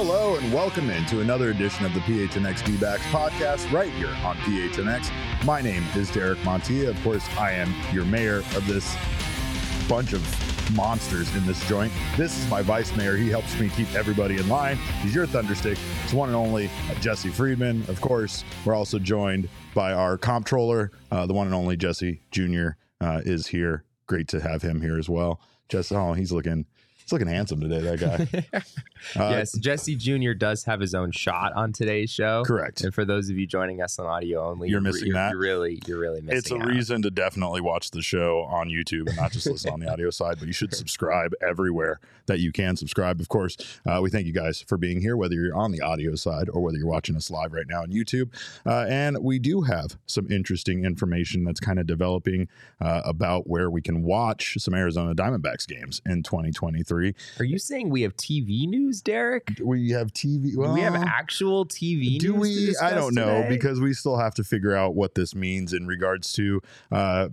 Hello and welcome into another edition of the PHNX D-backs podcast right here on PHNX. My name is Derek Montilla. Of course, I am your mayor of this bunch of monsters in this joint. This is my vice mayor. He helps me keep everybody in line. He's your thunderstick. It's one and only Jesse Friedman. Of course, we're also joined by our comptroller, uh, the one and only Jesse Jr. Uh, is here. Great to have him here as well. Jesse, oh, he's looking He's looking handsome today, that guy. Uh, yes, Jesse Jr. does have his own shot on today's show. Correct. And for those of you joining us on audio only, you're missing you're, that. You're really, you're really missing. It's a out. reason to definitely watch the show on YouTube and not just listen on the audio side, but you should subscribe everywhere that you can subscribe. Of course, uh, we thank you guys for being here, whether you're on the audio side or whether you're watching us live right now on YouTube. Uh, and we do have some interesting information that's kind of developing uh, about where we can watch some Arizona Diamondbacks games in 2023. Are you saying we have TV news, Derek? We have TV. Do we have actual TV do news? to we? I don't know today? because we still have to figure out what this means in regards to. Uh,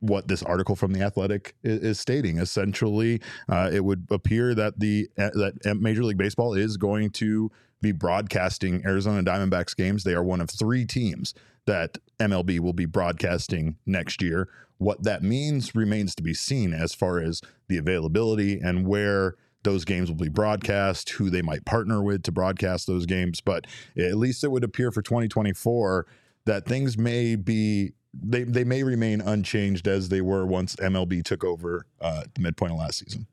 what this article from the Athletic is, is stating essentially, uh, it would appear that the uh, that Major League Baseball is going to be broadcasting Arizona Diamondbacks games. They are one of three teams that MLB will be broadcasting next year. What that means remains to be seen as far as the availability and where those games will be broadcast, who they might partner with to broadcast those games. But at least it would appear for 2024 that things may be they they may remain unchanged as they were once MLB took over uh, the midpoint of last season.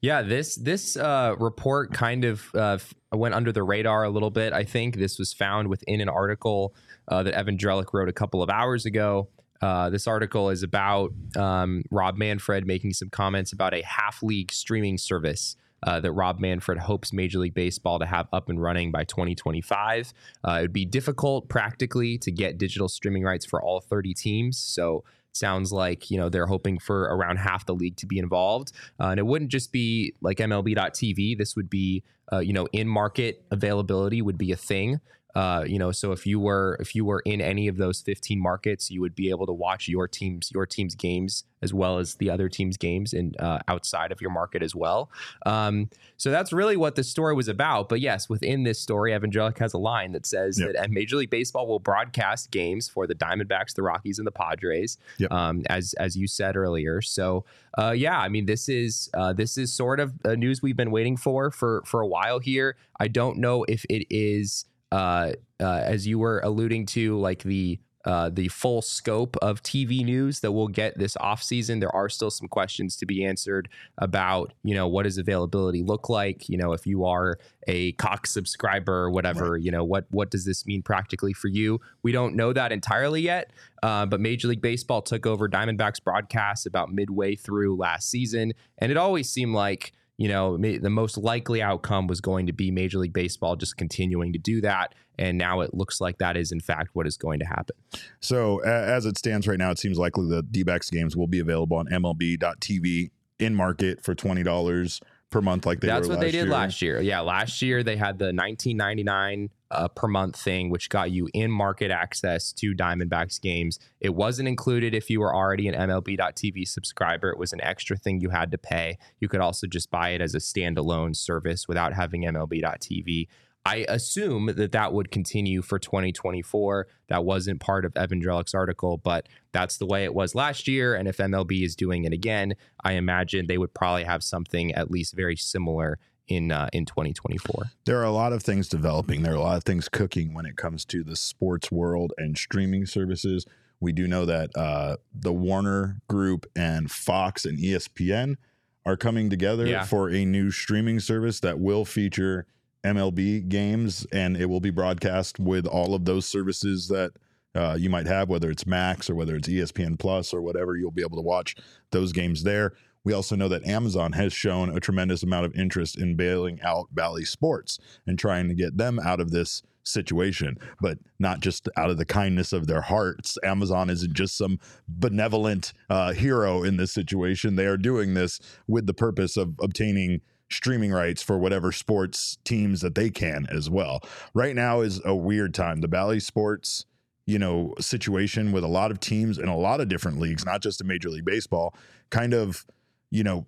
Yeah, this this uh, report kind of uh, went under the radar a little bit. I think this was found within an article uh, that Evan Drellich wrote a couple of hours ago. Uh, this article is about um, Rob Manfred making some comments about a half league streaming service uh, that Rob Manfred hopes Major League Baseball to have up and running by 2025. Uh, it would be difficult practically to get digital streaming rights for all 30 teams. So sounds like you know they're hoping for around half the league to be involved uh, and it wouldn't just be like mlb.tv this would be uh, you know in market availability would be a thing uh, you know so if you were if you were in any of those 15 markets you would be able to watch your team's your team's games as well as the other team's games and uh, outside of your market as well um, so that's really what the story was about but yes within this story evan Drellich has a line that says Yep. that major league baseball will broadcast games for the diamondbacks the rockies and the padres Yep. um, as as you said earlier so uh, yeah i mean this is uh, this is sort of uh, news we've been waiting for for for a while here i don't know if it is uh, uh, as you were alluding to, like the uh, the full scope of TV news that we'll get this off season. There are still some questions to be answered about, you know, what does availability look like? You know, if you are a Cox subscriber or whatever, you know, what what does this mean practically for you? We don't know that entirely yet. Uh, but Major League Baseball took over Diamondbacks broadcasts about midway through last season, and it always seemed like you know, the most likely outcome was going to be Major League Baseball just continuing to do that. And now it looks like that is, in fact, what is going to happen. So as it stands right now, it seems likely the D-backs games will be available on MLB.tv in market for twenty dollars per month, like they That's what they did year. last year. Yeah, last year they had the 1999 uh, per month thing, which got you in market access to Diamondbacks games. It wasn't included if you were already an MLB.TV subscriber. It was an extra thing you had to pay. You could also just buy it as a standalone service without having MLB.TV. I assume that that would continue for 2024. That wasn't part of Evan Drellich's article, but that's the way it was last year. And if MLB is doing it again, I imagine they would probably have something at least very similar in uh, in 2024. There are a lot of things developing. There are a lot of things cooking when it comes to the sports world and streaming services. We do know that uh, the Warner Group and Fox and ESPN are coming together Yeah. for a new streaming service that will feature MLB games and it will be broadcast with all of those services that uh, you might have, whether it's Max or whether it's ESPN Plus or whatever. You'll be able to watch those games there. We also know that Amazon has shown a tremendous amount of interest in bailing out Bally Sports and trying to get them out of this situation, but not just out of the kindness of their hearts. Amazon isn't just some benevolent uh, hero in this situation. They are doing this with the purpose of obtaining streaming rights for whatever sports teams that they can as well. Right now is a weird time. The Bally Sports, you know, situation with a lot of teams in a lot of different leagues, not just in Major League Baseball, kind of, you know,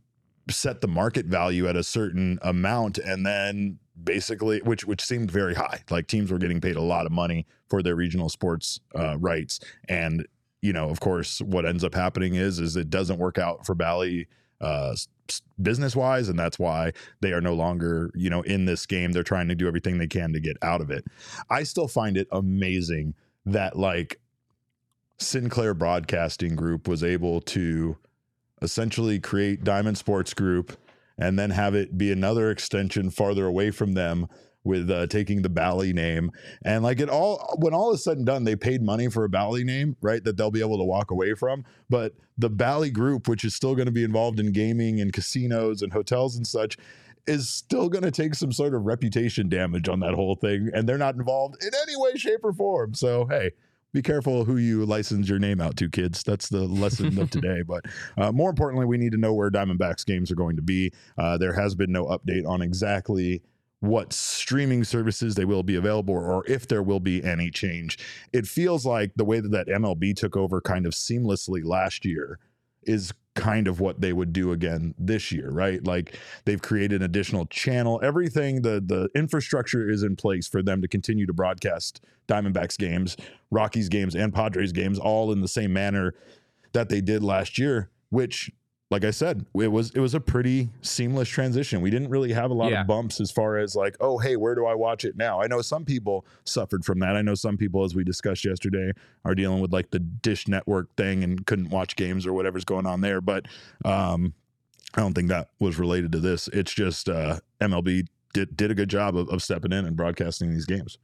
set the market value at a certain amount and then basically which which seemed very high like teams were getting paid a lot of money for their regional sports uh, rights and you know of course what ends up happening is is it doesn't work out for Bally uh, business wise and that's why they are no longer you know in this game. They're trying to do everything they can to get out of it. I still find it amazing that like sinclair broadcasting group was able to essentially create diamond sports group and then have it be another extension farther away from them with uh, taking the Bally name. And like it all, when all is said and done, they paid money for a Bally name, right? That they'll be able to walk away from. But the Bally group, which is still going to be involved in gaming and casinos and hotels and such, is still going to take some sort of reputation damage on that whole thing. And they're not involved in any way, shape, or form. So, hey, be careful who you license your name out to, kids. That's the lesson of today. But uh, more importantly, we need to know where Diamondbacks games are going to be. Uh, there has been no update on exactly what streaming services they will be available or if there will be any change. It feels like the way that that MLB took over kind of seamlessly last year is kind of what they would do again this year, right? Like they've created an additional channel. Everything the the infrastructure is in place for them to continue to broadcast Diamondbacks games, Rockies games and Padres games all in the same manner that they did last year, which like I said, it was it was a pretty seamless transition. We didn't really have a lot yeah. of bumps as far as like, oh, hey, where do I watch it now? I know some people suffered from that. I know some people, as we discussed yesterday, are dealing with like the Dish Network thing and couldn't watch games or whatever's going on there. But um, I don't think that was related to this. It's just uh, MLB did did a good job of, of stepping in and broadcasting these games.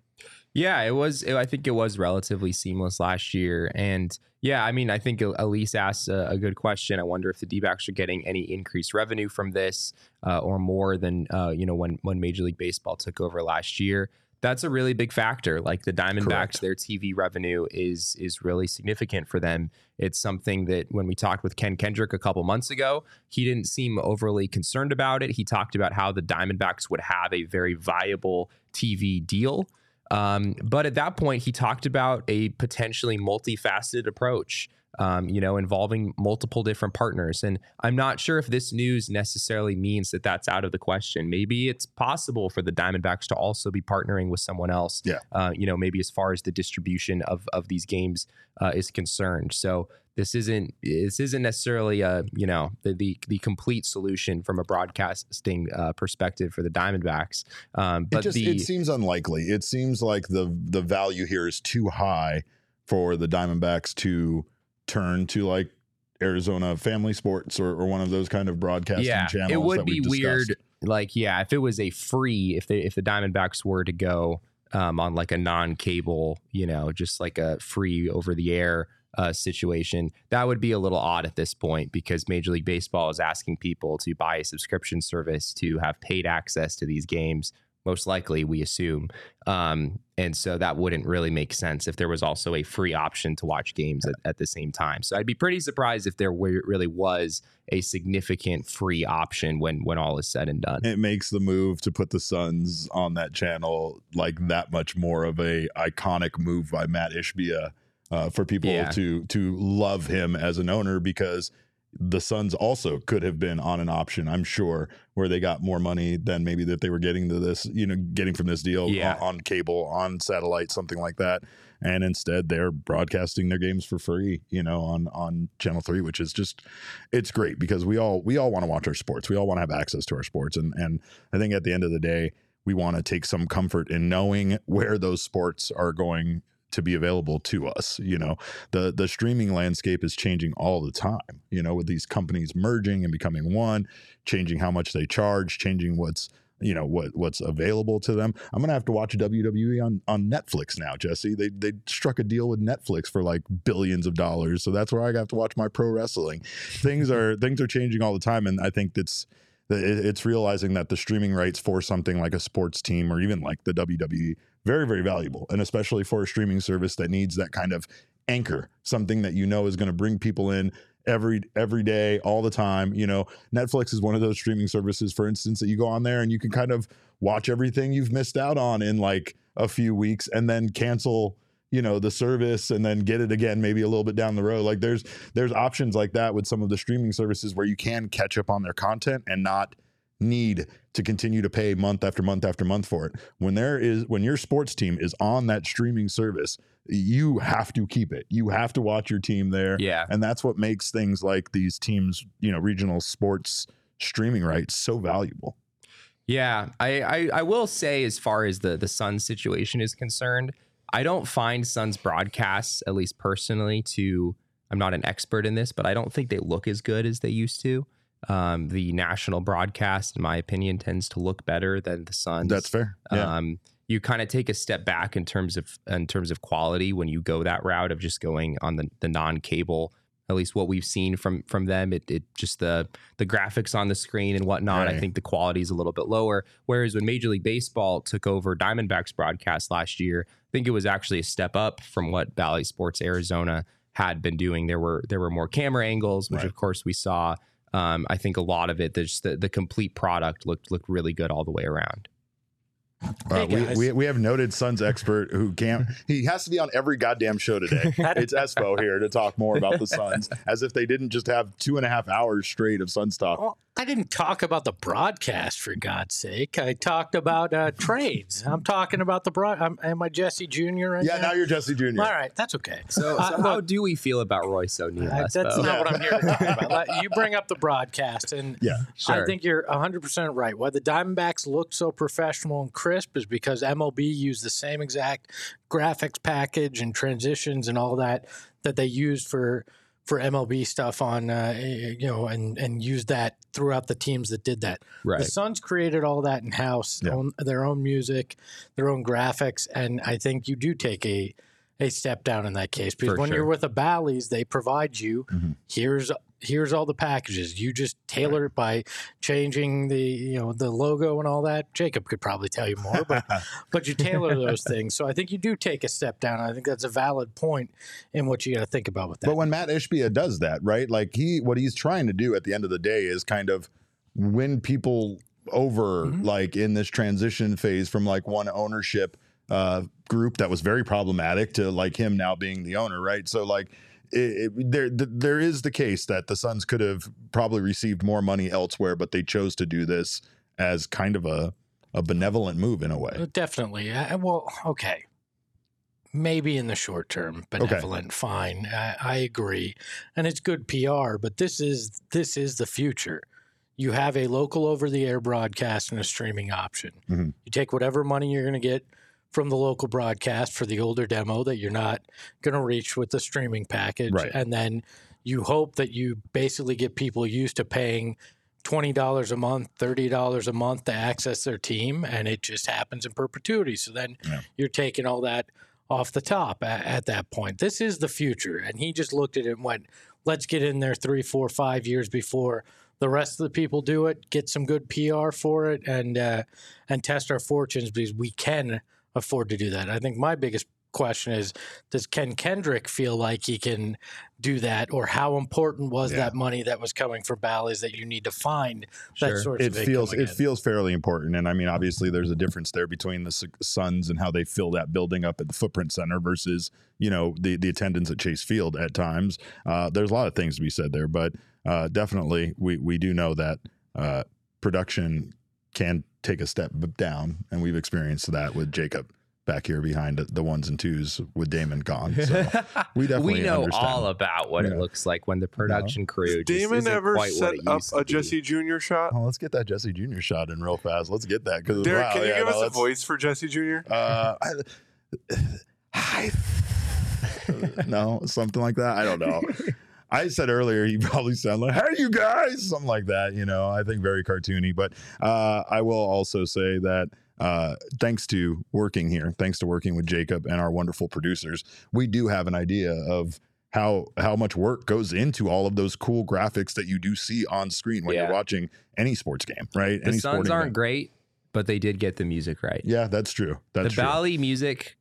Yeah, it was. I think it was relatively seamless last year, and yeah, I mean, I think Elise asked a, a good question. I wonder if the D-backs are getting any increased revenue from this, uh, or more than uh, you know when when Major League Baseball took over last year. That's a really big factor. Like the Diamondbacks, Correct. their TV revenue is is really significant for them. It's something that when we talked with Ken Kendrick a couple months ago, he didn't seem overly concerned about it. He talked about how the Diamondbacks would have a very viable TV deal. Um, but at that point, he talked about a potentially multifaceted approach, um, you know, involving multiple different partners. And I'm not sure if this news necessarily means that that's out of the question. Maybe it's possible for the Diamondbacks to also be partnering with someone else. Yeah. Uh, you know, maybe as far as the distribution of of these games uh, is concerned. So this isn't this isn't necessarily a you know the the, the complete solution from a broadcasting uh, perspective for the Diamondbacks. Um, but it, just, the, it seems unlikely. It seems like the the value here is too high for the Diamondbacks to turn to like Arizona Family Sports or, or one of those kind of broadcasting yeah, channels. It would be weird. Like yeah, if it was a free, if they if the Diamondbacks were to go um, on like a non-cable, you know, just like a free over the air uh, situation, that would be a little odd at this point because Major League Baseball is asking people to buy a subscription service to have paid access to these games. Most likely, we assume. Um, and so that wouldn't really make sense if there was also a free option to watch games at, at the same time. So I'd be pretty surprised if there were, really was a significant free option when when all is said and done. It makes the move to put the Suns on that channel like that much more of a iconic move by Matt Ishbia uh, for people yeah. to to love him as an owner because the Suns also could have been on an option, I'm sure, where they got more money than maybe that they were getting to this, you know, getting from this deal yeah. on, on, cable, on satellite, something like that. And instead they're broadcasting their games for free, you know, on on channel three, which is just it's great because we all we all want to watch our sports. We all want to have access to our sports. And and I think at the end of the day, we want to take some comfort in knowing where those sports are going to be available to us you know the the streaming landscape is changing all the time you know with these companies merging and becoming one changing how much they charge changing what's you know what what's available to them. I'm gonna have to watch WWE on on Netflix now, Jesse. They they struck a deal with Netflix for like billions of dollars, so that's where I have to watch my pro wrestling. Things are things are changing all the time, and I think that's it's realizing that the streaming rights for something like a sports team or even like the WWE very very valuable. And especially for a streaming service that needs that kind of anchor something that you know is going to bring people in every every day all the time. You know netflix is one of those streaming services for instance that you go on there and you can kind of watch everything you've missed out on in like a few weeks and then cancel you know the service and then get it again maybe a little bit down the road. Like there's there's options like that with some of the streaming services where you can catch up on their content and not need to continue to pay month after month after month for it. When there is when your sports team is on that streaming service you have to keep it. You have to watch your team there. Yeah. and that's what makes things like these teams you know regional sports streaming rights so valuable. Yeah, I, I I will say as far as the the sun situation is concerned, I don't find Suns broadcasts, at least personally, to I'm not an expert in this, but I don't think they look as good as they used to. Um, the national broadcast, in my opinion, tends to look better than the Suns. that's fair yeah Um, you kind of take a step back in terms of in terms of quality when you go that route of just going on the, the non-cable. At least what we've seen from from them, it, it just the the graphics on the screen and whatnot. I think the quality is a little bit lower. Whereas when Major League Baseball took over Diamondbacks broadcast last year, think it was actually a step up from what Bally Sports Arizona had been doing. There were there were more camera angles, which Right. of course we saw. Um, I think a lot of it, there's the, the complete product looked looked really good all the way around. Uh, Hey, we, we, we have noted Suns expert who can't. He has to be on every goddamn show today. it's Espo here to talk more about the Suns, as if they didn't just have two and a half hours straight of Suns talk. Well, I didn't talk about the broadcast for God's sake. I talked about uh, trades. I'm talking about the broad. I'm, am I Jesse Jr. right Yeah, now? now you're Jesse Jr. All right, that's okay. So, Uh, so how look, do we feel about Royce O'Neale? uh, that's Espo? not what I'm here to talk about. You bring up the broadcast, and Yeah, Sure. I think you're 100% right. Why the Diamondbacks look so professional and crisp is because MLB used the same exact graphics package and transitions and all that that they used for for MLB stuff on uh, you know and and used that throughout the teams that did that. right. The Suns created all that in house, Yeah. own their own music, their own graphics, and I think you do take a a step down in that case because For when sure. you're with the Bally's, they provide you Mhm. here's here's all the packages. You just tailor it by changing the you know the logo and all that. Jacob could probably tell you more, but but you tailor those things. So I think you do take a step down. I think that's a valid point in what you got to think about with that. But when Matt Ishbia does that, right? Like he, what he's trying to do at the end of the day is kind of win people over, Mhm. like in this transition phase from like one ownership uh, group that was very problematic to like him now being the owner, right? So like. It, it, there, there is the case that the Suns could have probably received more money elsewhere, but they chose to do this as kind of a, a benevolent move in a way. Definitely. Uh, well, okay. Maybe in the short term, benevolent, fine. I, I agree, and it's good PR. But this is this is the future. You have a local over-the-air broadcast and a streaming option. Mhm. You take whatever money you're going to get from the local broadcast for the older demo that you're not going to reach with the streaming package, Right. and then you hope that you basically get people used to paying twenty dollars a month, thirty dollars a month to access their team, and it just happens in perpetuity. So then Yeah. you're taking all that off the top at, at that point. This is the future, and he just looked at it and went, "Let's get in there three, four, five years before." The rest of the people do it, get some good PR for it, and uh, and test our fortunes because we can afford to do that. I think my biggest question is does Ken Kendrick feel like he can do that or how important was Yeah. that money that was coming from Bally's that you need to find that Sure. source it of income feels it feels fairly important and i mean obviously there's a difference there between the Su- suns and how they fill that building up at the footprint center versus you know the the attendance at chase field at times uh, there's a lot of things to be said there but uh, definitely we we do know that uh, production can take a step down and we've experienced that with jacob back here behind the ones and twos with damon gone so we definitely we know understand. all about what Yeah. it looks like when the production crew just Damon isn't ever quite set up a. Jesse Jr. shot? Oh, let's get that Jesse Jr. shot in real fast. Let's get that because Derek, wow, can you yeah, give no, us a voice for Jesse Jr.? Uh, I, hi. no, something like that. I don't know. I said earlier he probably sounded like, "Hey, you guys," something like that. You know, I think very cartoony. But uh, I will also say that uh, thanks to working here, thanks to working with Jacob and our wonderful producers, we do have an idea of how how much work goes into all of those cool graphics that you do see on screen when Yeah. you're watching any sports game, right? The any Suns aren't event. great, but they did get the music right. Yeah, that's true. That's the true. Valley music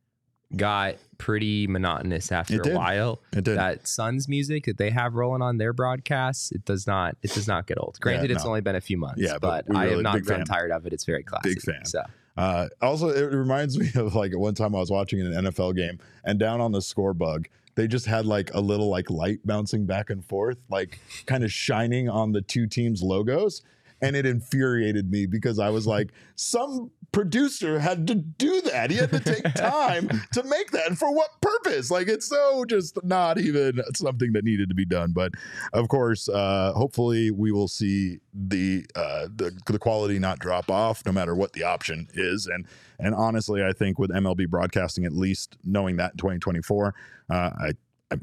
got pretty monotonous after a while. it did. That Suns music that they have rolling on their broadcasts, it does not it does not get old. Granted, it's no. only been a few months, Yeah, but but, I really- have not grown fan. tired of it. It's very classic. Big fan. So Uh, also, it reminds me of like one time I was watching an NFL game, and down on the score bug, they just had like a little like light bouncing back and forth, like kind of shining on the two teams' logos. And it infuriated me because I was like, some producer had to do that. He had to take time to make that. And for what purpose? Like, it's so just not even something that needed to be done. But of course, uh, hopefully, we will see the, uh, the the quality not drop off, no matter what the option is. And and honestly, I think with MLB broadcasting, at least knowing that in 2024, uh, I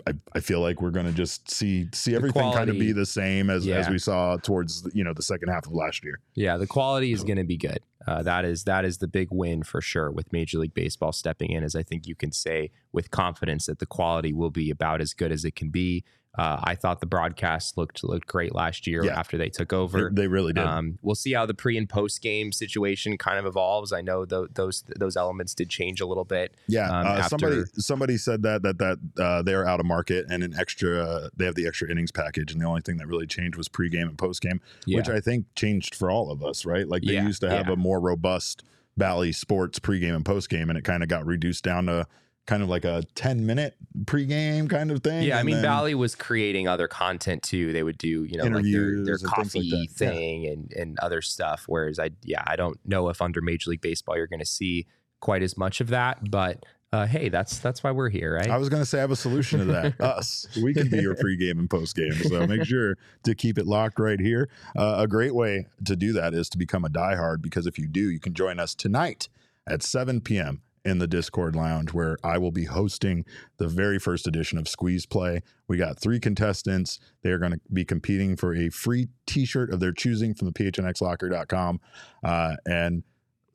I, I feel like we're going to just see see everything kind of be the same as, as we saw towards the, you know the second half of last year. Yeah, the quality is going to be good. Uh, that is that is the big win for sure with Major League Baseball stepping in, as I think you can say with confidence that the quality will be about as good as it can be. Uh, I thought the broadcast looked looked great last year Yeah. after they took over. they really did. Um, we'll see how the pre and post game situation kind of evolves. I know tho- those those elements did change a little bit. yeah, um, uh, somebody after- somebody said that that that uh, they're out of market and an extra they have the extra innings package, and the only thing that really changed was pregame and postgame, Yeah. which I think changed for all of us, right? Like they Yeah, used to have a more robust Bally Sports pregame and postgame, and it kind of got reduced down to kind of like a ten minute pregame kind of thing. Yeah, I mean, Bally was creating other content too. They would do, you know, like their, their things like coffee. Yeah. thing and, and other stuff. Whereas I, yeah, I don't know if under Major League Baseball you're going to see quite as much of that. But uh, hey, that's that's why we're here, right? I was going to say I have a solution to that. Us, we can be your pregame and postgame. So make sure to keep it locked right here. Uh, a great way to do that is to become a diehard because if you do, you can join us tonight at 7 p.m. in the Discord lounge where I will be hosting the very first edition of Squeeze Play. We got three contestants. They are going to be competing for a free T-shirt of their choosing from the phnxlocker.com, uh, and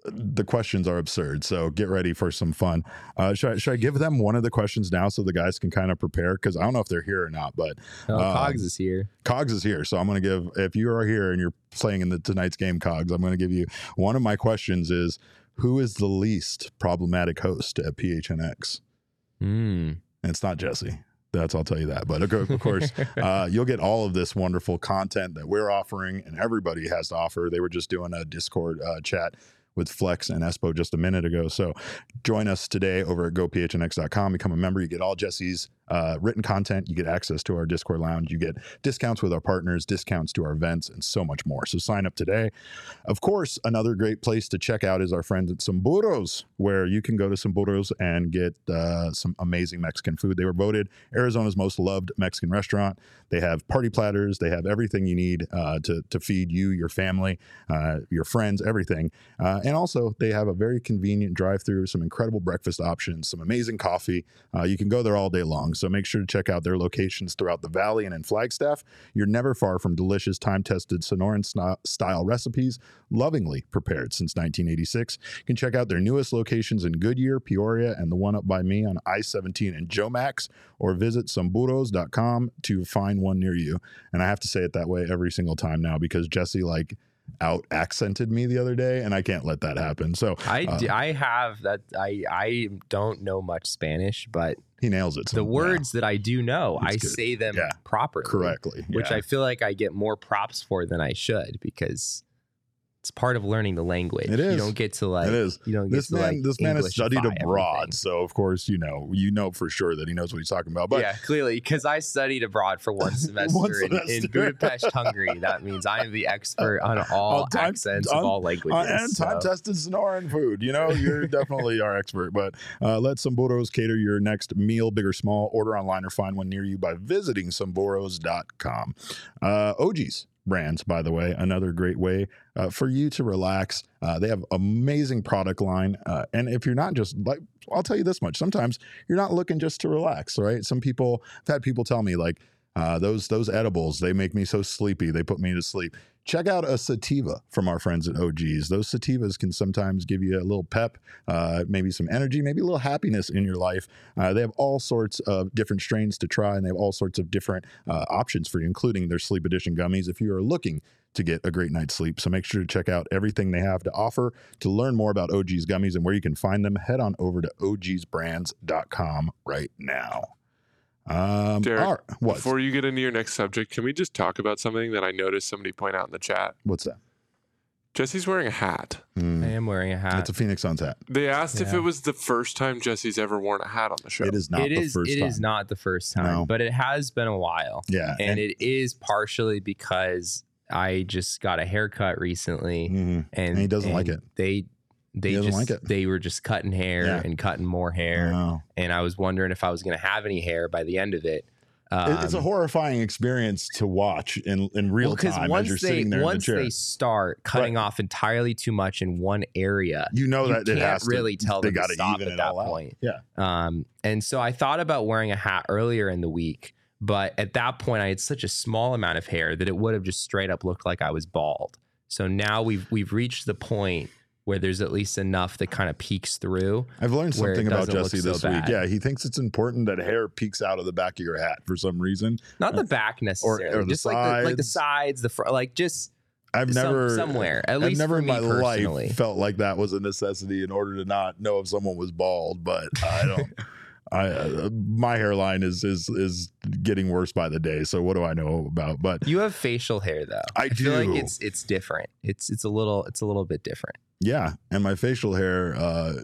the questions are absurd. So get ready for some fun. Uh, should, I, should I give them one of the questions now so the guys can kind of prepare? Because I don't know if they're here or not, but oh, um, Cogs is here. Cogs is here. So I'm going to give, if you are here and you're playing in the tonight's game, Cogs, I'm going to give you one of my questions is who is the least problematic host at PHNX? Mm. And it's not Jesse. That's I'll tell you that. But of course, uh, you'll get all of this wonderful content that we're offering, and everybody has to offer. They were just doing a Discord uh, chat with Flex and Espo just a minute ago. So join us today over at gophnx.com. Become a member. You get all Jesse's uh, written content. You get access to our Discord lounge. You get discounts with our partners, discounts to our events, and so much more. So sign up today. Of course, another great place to check out is our friends at Someburros, where you can go to Someburros and get uh, some amazing Mexican food. They were voted Arizona's most loved Mexican restaurant. They have party platters. They have everything you need uh, to to feed you, your family, uh, your friends, everything. Uh, and also, they have a very convenient drive-through, some incredible breakfast options, some amazing coffee. Uh, you can go there all day long. So make sure to check out their locations throughout the valley and in Flagstaff. You're never far from delicious, time-tested Sonoran style recipes, lovingly prepared since 1986. You can check out their newest locations in Goodyear, Peoria, and the one up by me on I-17 in Jomax, or visit someburros.com to find one near you. And I have to say it that way every single time now because Jesse like out accented me the other day, and I can't let that happen. So I, uh, d- I have that. I, I don't know much Spanish, but he nails it. So, the yeah, words that I do know, It's I good. say them Yeah. properly. correctly, which. I feel like I get more props for than I should because it's part of learning the language. It You don't get to like it is. you don't get This to man, like this man has studied abroad, everything. so of course you know you know for sure that he knows what he's talking about. But yeah, clearly, because I studied abroad for one semester, One in- In. Budapest, Hungary. That means I am the expert on all On time- accents on- of all languages. Uh, and so- time tested Sonoran food. You know, you're definitely our expert. But uh, let Someburros cater your next meal, big or small. Order online or find one near you by visiting someburros.com. Uh, OG's brands, by the way, another great way uh, for you to relax. Uh, they have amazing product line. Uh, and if you're not just like, I'll tell you this much sometimes you're not looking just to relax, right? Some people, I've had people tell me, like, uh, those those edibles they make me so sleepy they put me to sleep. Check out a sativa from our friends at og's those sativas can sometimes give you a little pep uh, maybe some energy maybe a little happiness in your life. Uh, they have all sorts of different strains to try and they have all sorts of different uh, options for you including their sleep edition gummies if you are looking to get a great night's sleep. So make sure to check out everything they have to offer to learn more about og's gummies and where you can find them. Head on over to ogsbrands.com right now um, Derek, all right, what? Before you get into your next subject, can we just talk about something that I noticed somebody point out in the chat? What's that? Jesse's wearing a hat. Hmm. I am wearing a hat. It's a Phoenix Suns hat. They asked if it was the first time Jesse's ever worn a hat on the show. It is not It the is. first It time. is not the first time, No. but it has been a while, Yeah, and it is partially because I just got a haircut recently, Mhm. and, he doesn't like it. They they just like it. they were just cutting hair Yeah. and cutting more hair, Wow. and I was wondering if I was going to have any hair by the end of it. It- it's a Um, horrifying experience to watch in, in real well, time as once you're they sitting there in the once chair. they start cutting off entirely too much in one area, you know you that can't it has to, really tell they them to stop at that all out. point. Yeah. Um, and so I thought about wearing a hat earlier in the week, but at that point I had such a small amount of hair that it would have just straight up looked like I was bald. So now we've we've reached the point where there's at least enough that kind of peeks through. I've learned something about Jesse so this week. bad. Yeah, he thinks it's important that hair peeks out of the back of your hat for some reason. Not the back necessarily, or the just like the, like the sides. the front, like just I've some- never somewhere. At I've least never in my personally. life felt like that was a necessity in order to not know if someone was bald, but uh, I don't. I uh, my hairline is is is getting worse by the day. So what do I know about? But You have facial hair though. I feel like do. it's it's different. It's it's a little it's a little bit different. yeah, and my facial hair uh,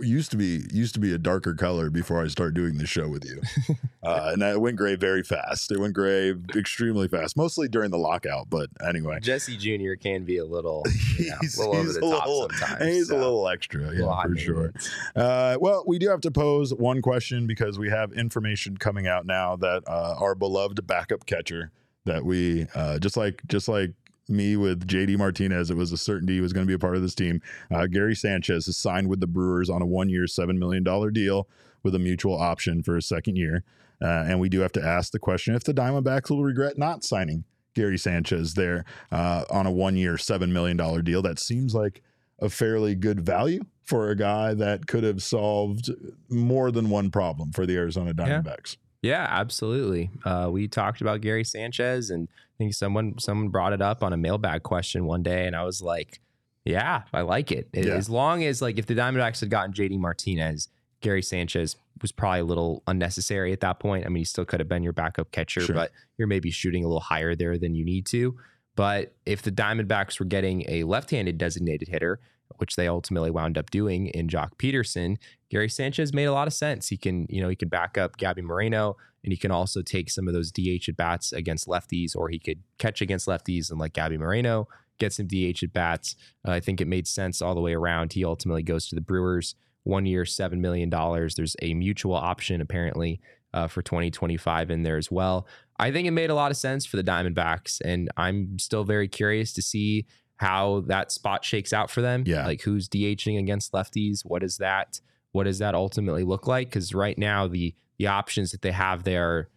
used to be used to be a darker color before I started doing this show with you, uh, and it went gray very fast. It went gray extremely fast, mostly during the lockout. But anyway, Jesse Jr. can be a little, you know, He's- a little over he's the a top little- sometimes. he's so, a little extra, yeah, little for sure. Uh, well, we do have to pose one question because we have information coming out now that uh, our beloved backup catcher that we uh, just like just like me with JD Martinez, it was a certainty he was going to be a part of this team. Uh, Gary Sanchez is signed with the Brewers on a one-year, seven million dollar deal with a mutual option for a second year. Uh, and we do have to ask the question if the Diamondbacks will regret not signing Gary Sanchez there uh, on a one-year, seven million dollar deal. That seems like a fairly good value for a guy that could have solved more than one problem for the Arizona Diamondbacks. Yeah, absolutely. Uh, we talked about Gary Sanchez, and I think someone someone brought it up on a mailbag question one day, and I was like, "Yeah, I like it. Yeah. As long as like if the Diamondbacks had gotten JD Martinez, Gary Sanchez was probably a little unnecessary at that point. I mean, he still could have been your backup catcher, Sure. but you're maybe shooting a little higher there than you need to. But if the Diamondbacks were getting a left-handed designated hitter, which they ultimately wound up doing in Joc Pederson, Gary Sanchez made a lot of sense. He can, you know, he could back up Gabby Moreno and he can also take some of those DH at bats against lefties, or he could catch against lefties and like Gabby Moreno get some DH at bats. Uh, I think it made sense all the way around. He ultimately goes to the Brewers, one year, $7 million. There's a mutual option apparently uh, for 2025 in there as well. I think it made a lot of sense for the Diamondbacks, and I'm still very curious to see how that spot shakes out for them. Yeah. Like who's DHing against lefties? What is that? What does that ultimately look like? Because right now the the options that they have there are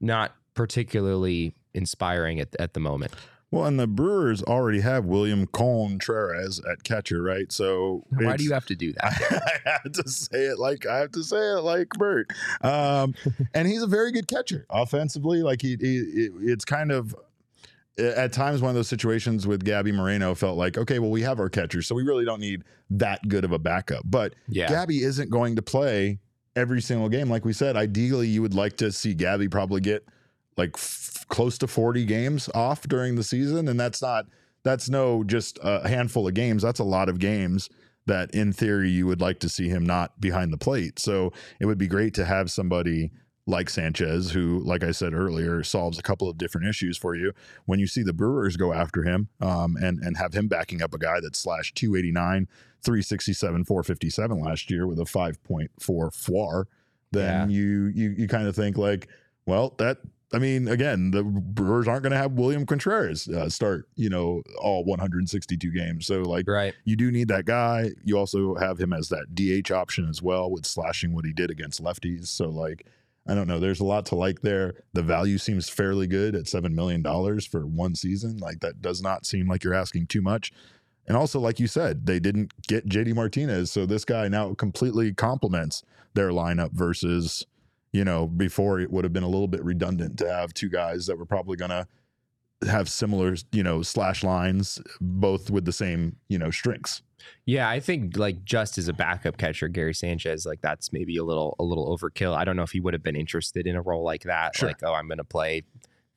not particularly inspiring at, at the moment. Well, and the Brewers already have William Contreras at catcher, right? So Why do you have to do that? I have to say it like I have to say it like Bert. Um, and he's a very good catcher offensively. Like he, he it- it's kind of at times one of those situations with Gabby Moreno felt like, okay, well, we have our catcher, so we really don't need that good of a backup. But yeah. Gabby isn't going to play every single game. Like we said, ideally, you would like to see Gabby probably get like f- close to 40 games off during the season. And that's not, that's no just a handful of games. That's a lot of games that in theory you would like to see him not behind the plate. So it would be great to have somebody like Sanchez, who, like I said earlier, solves a couple of different issues for you. When you see the Brewers go after him um, and and have him backing up a guy that slashed 289, 367, 457 last year with a 5.4 FWAR, then you you you kind of think like, well, that I mean, again, the Brewers aren't going to have William Contreras uh, start, you know, all 162 games. So like, Right. you do need that guy. You also have him as that DH option as well with slashing what he did against lefties. So like, I don't know. There's a lot to like there. The value seems fairly good at seven million dollars for one season. Like that does not seem like you're asking too much. And also, like you said, they didn't get JD Martinez, so this guy now completely complements their lineup versus, you know, before it would have been a little bit redundant to have two guys that were probably gonna have similar, you know, slash lines, both with the same, you know, strengths. Yeah, I think like just as a backup catcher, Gary Sanchez, like that's maybe a little a little overkill. I don't know if he would have been interested in a role like that. Sure. Like, oh, I'm going to play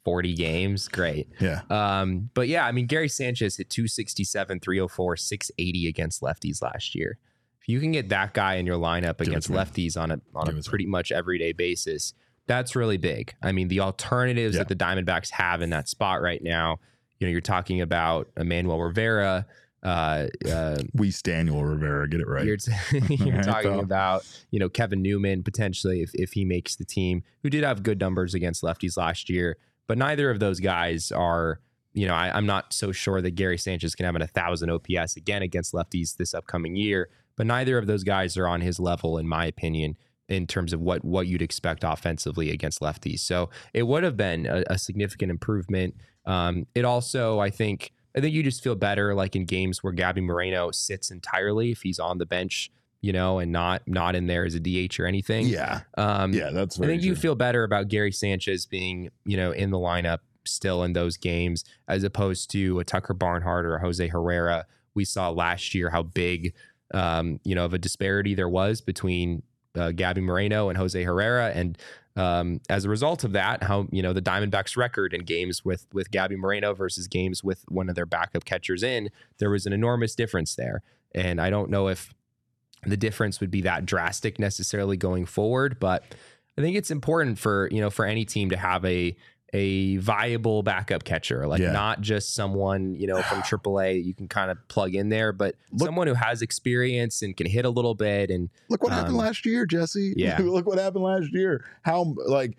40 games. Great. Yeah. Um, but yeah, I mean, Gary Sanchez hit 267, 304, 680 against lefties last year. If you can get that guy in your lineup against lefties on a on Give a pretty much everyday basis, that's really big. I mean, the alternatives Yeah. that the Diamondbacks have in that spot right now, you know, you're talking about Emmanuel Rivera, uh, uh, We Daniel Rivera, get it right. you're, t- you're talking about, you know, Kevin Newman potentially if, if he makes the team, who did have good numbers against lefties last year, but neither of those guys are, you know, I, I'm not so sure that Gary Sanchez can have an 1,000 OPS again against lefties this upcoming year, but neither of those guys are on his level, in my opinion, in terms of what what you'd expect offensively against lefties. So it would have been a, a significant improvement. Um, it also, I think, I think you just feel better like in games where Gabby Moreno sits entirely if he's on the bench, you know, and not not in there as a DH or anything. yeah. Um, Yeah, that's I think you feel better about Gary Sanchez being, you know, in the lineup still in those games as opposed to a Tucker Barnhart or a Jose Herrera. We saw last year how big, um, you know, of a disparity there was between uh, Gabby Moreno and Jose Herrera, and um, as a result of that, how you know the Diamondbacks' record in games with with Gabby Moreno versus games with one of their backup catchers in, there was an enormous difference there, and I don't know if the difference would be that drastic necessarily going forward, but I think it's important for you know for any team to have a a viable backup catcher, like Yeah. not just someone you know from AAA you can kind of plug in there, but Look- someone who has experience and can hit a little bit. And Look what happened Um, last year, Jesse. yeah. Look what happened last year. How like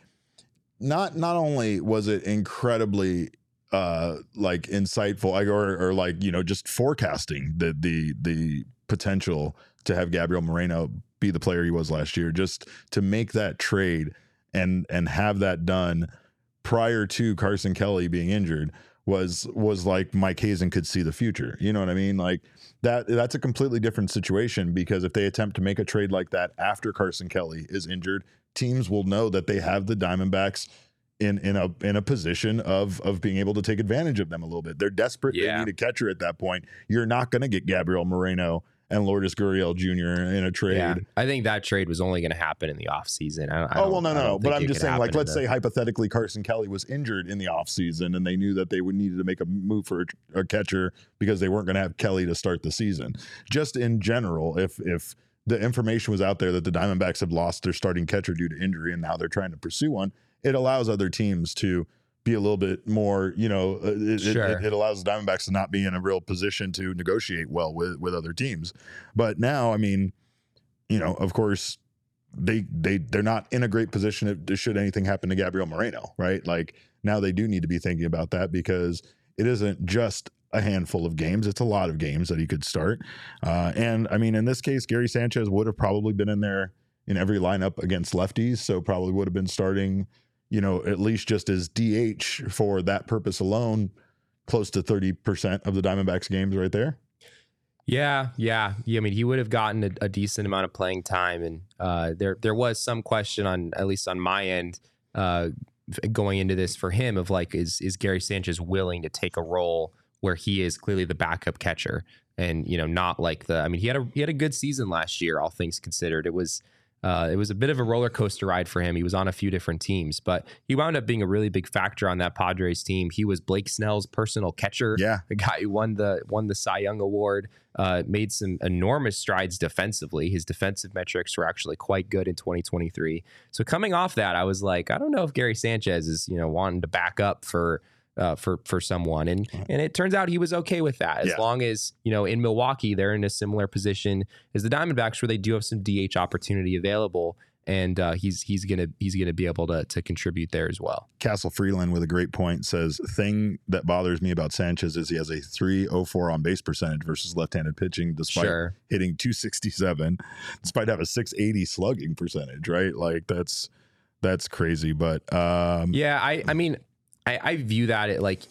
not not only was it incredibly uh like insightful like, or or like, you know, just forecasting the the the potential to have Gabriel Moreno be the player he was last year, just to make that trade and and have that done prior to Carson Kelly being injured was was like Mike Hazen could see the future. You know what I mean? Like that that's a completely different situation because if they attempt to make a trade like that after Carson Kelly is injured, teams will know that they have the Diamondbacks in in a in a position of of being able to take advantage of them a little bit. They're desperate. They need a catcher at that point. You're not going to get Gabriel Moreno and Lourdes Gurriel Jr. in a trade. yeah, I think that trade was only going to happen in the offseason. Oh well, no, no, no. But I'm just saying, like, let's the- say hypothetically Carson Kelly was injured in the offseason and they knew that they would needed to make a move for a, a catcher because they weren't going to have Kelly to start the season. Just in general, if if the information was out there that the Diamondbacks have lost their starting catcher due to injury and now they're trying to pursue one, it allows other teams to be a little bit more, you know, uh, it, it- Sure. it, it allows the Diamondbacks to not be in a real position to negotiate well with with other teams. But now, I mean, you know, of course, they they they're not in a great position if should anything happen to Gabriel Moreno, right? Like now they do need to be thinking about that because it isn't just a handful of games; it's a lot of games that he could start. Uh, and I mean, in this case, Gary Sanchez would have probably been in there in every lineup against lefties, so probably would have been starting, you know, at least just as DH for that purpose alone, close to thirty percent of the Diamondbacks games right there. Yeah, yeah, yeah. I mean, he would have gotten a, a decent amount of playing time, and uh, there there was some question on at least on my end uh, going into this for him of like, is is Gary Sanchez willing to take a role where he is clearly the backup catcher, and you know, not like the. I mean, he had a he had a good season last year, all things considered. It was. Uh, it was a bit of a roller coaster ride for him. He was on a few different teams, but he wound up being a really big factor on that Padres team. He was Blake Snell's personal catcher Yeah, the guy who won the won the Cy Young award, uh, made some enormous strides defensively. His defensive metrics were actually quite good in 2023. So coming off that, I was like, I don't know if Gary Sanchez is you know wanting to back up for. Uh, for for someone and and it turns out he was okay with that as Yeah. long as you know in Milwaukee they're in a similar position as the Diamondbacks where they do have some DH opportunity available and uh, he's he's gonna he's gonna be able to to contribute there as well. Castle Freeland with a great point says thing that bothers me about Sanchez is he has a 304 on base percentage versus left-handed pitching despite Sure, hitting 267 despite have a 680 slugging percentage, right? Like that's that's crazy, but um Yeah, I I mean, I, I view that at like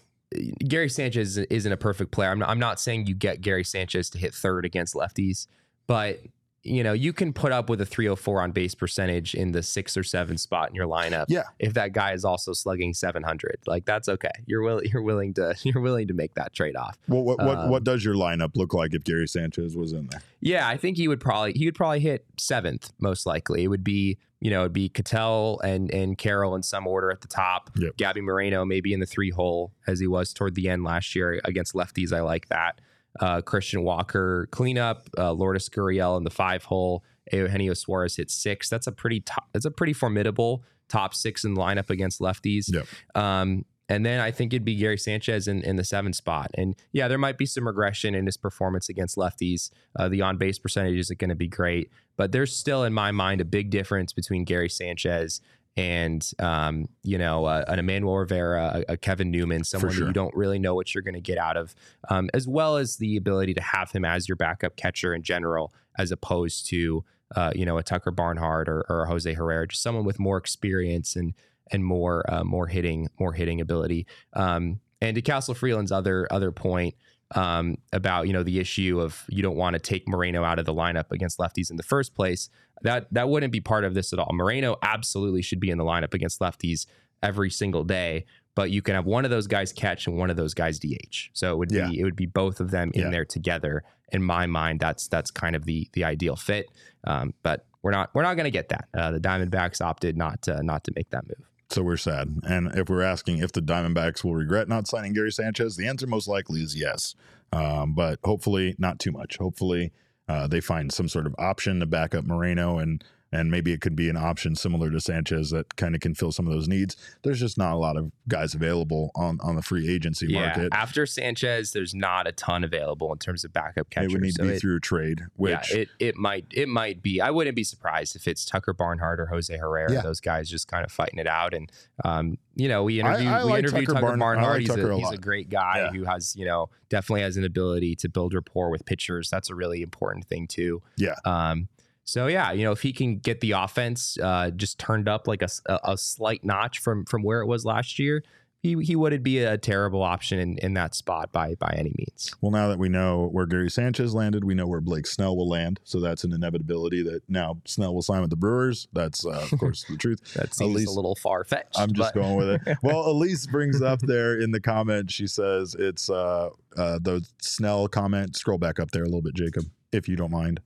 Gary Sanchez isn't a perfect player. I'm not, I'm not saying you get Gary Sanchez to hit third against lefties, but you know, you can put up with a 304 on base percentage in the six or seven spot in your lineup. Yeah. If that guy is also slugging 700, like that's okay. You're willing, you're willing to, you're willing to make that trade off. What what what, Um, what does your lineup look like if Gary Sanchez was in there? Yeah, I think he would probably he would probably hit seventh most likely. It would be you know it'd be Ketel and and Carroll in some order at the top. Yep. Gabby Moreno maybe in the three hole as he was toward the end last year against lefties. I like that. Uh, Christian Walker cleanup. Uh, Lourdes Gurriel in the five hole. Eugenio Suarez hit six. That's a pretty top, that's a pretty formidable top six in the lineup against lefties. Yep. Um, and then I think it'd be Gary Sanchez in, in the seven spot. And yeah, there might be some regression in his performance against lefties. Uh, the on base percentage isn't going to be great, but there's still, in my mind, a big difference between Gary Sanchez and, um, you know, uh, an Emmanuel Rivera, a, a Kevin Newman, someone sure. you don't really know what you're going to get out of, um, as well as the ability to have him as your backup catcher in general, as opposed to, uh, you know, a Tucker Barnhart or, or a Jose Herrera, just someone with more experience and and more uh, more hitting more hitting ability. Um, and to Castle Freeland's other other point um, about you know the issue of you don't want to take Moreno out of the lineup against lefties in the first place. That that wouldn't be part of this at all. Moreno absolutely should be in the lineup against lefties every single day. But you can have one of those guys catch and one of those guys DH. So it would Yeah. be it would be both of them in Yeah. there together. In my mind, that's that's kind of the the ideal fit. Um, but we're not we're not going to get that. Uh, the Diamondbacks opted not to not to make that move. So we're sad. And if we're asking if the Diamondbacks will regret not signing Gary Sanchez, the answer most likely is yes. Um, but hopefully not too much. Hopefully uh, they find some sort of option to back up Moreno and and maybe it could be an option similar to Sanchez that kind of can fill some of those needs. There's just not a lot of guys available on on the free agency Yeah, market. after Sanchez, there's not a ton available in terms of backup catchers. It would need so to be it- through a trade, which yeah, it it might it might be. I wouldn't be surprised if it's Tucker Barnhart or Jose Herrera. Yeah. Those guys just kind of fighting it out. And um, you know, we interviewed I we like interviewed Tucker Tucker, Barn- Barnhart. like he's Tucker a, a he's a great guy Yeah. who has you know definitely has an ability to build rapport with pitchers. That's a really important thing too. Yeah. Um. So yeah, you know, if he can get the offense uh, just turned up like a, a, slight notch from from where it was last year, he he wouldn't be a terrible option in, in that spot by by any means. Well, now that we know where Gary Sanchez landed, we know where Blake Snell will land. So that's an inevitability that now Snell will sign with the Brewers. That's, uh, of course, the truth. That seems least- a little far fetched. I'm just going with it. Well, Elise brings up there in the comment, she says it's uh, uh, the Snell comment. Scroll back up there a little bit, Jacob, if you don't mind.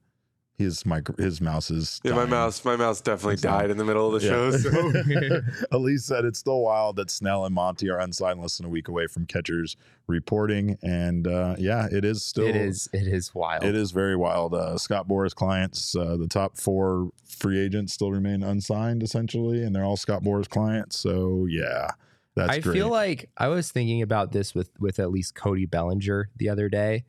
His micro, his mouse is. Yeah, my dying. mouse, my mouse definitely That's all. died in the middle of the Yeah. show. So Elise said it's still wild that Snell and Monty are unsigned less than a week away from catchers reporting, and uh, yeah, it is still. it is it is wild. It is very wild. Uh, Scott Boras clients, uh, the top four free agents still remain unsigned essentially, and they're all Scott Boras clients. So yeah, that's I great. feel like I was thinking about this with with at least Cody Bellinger the other day.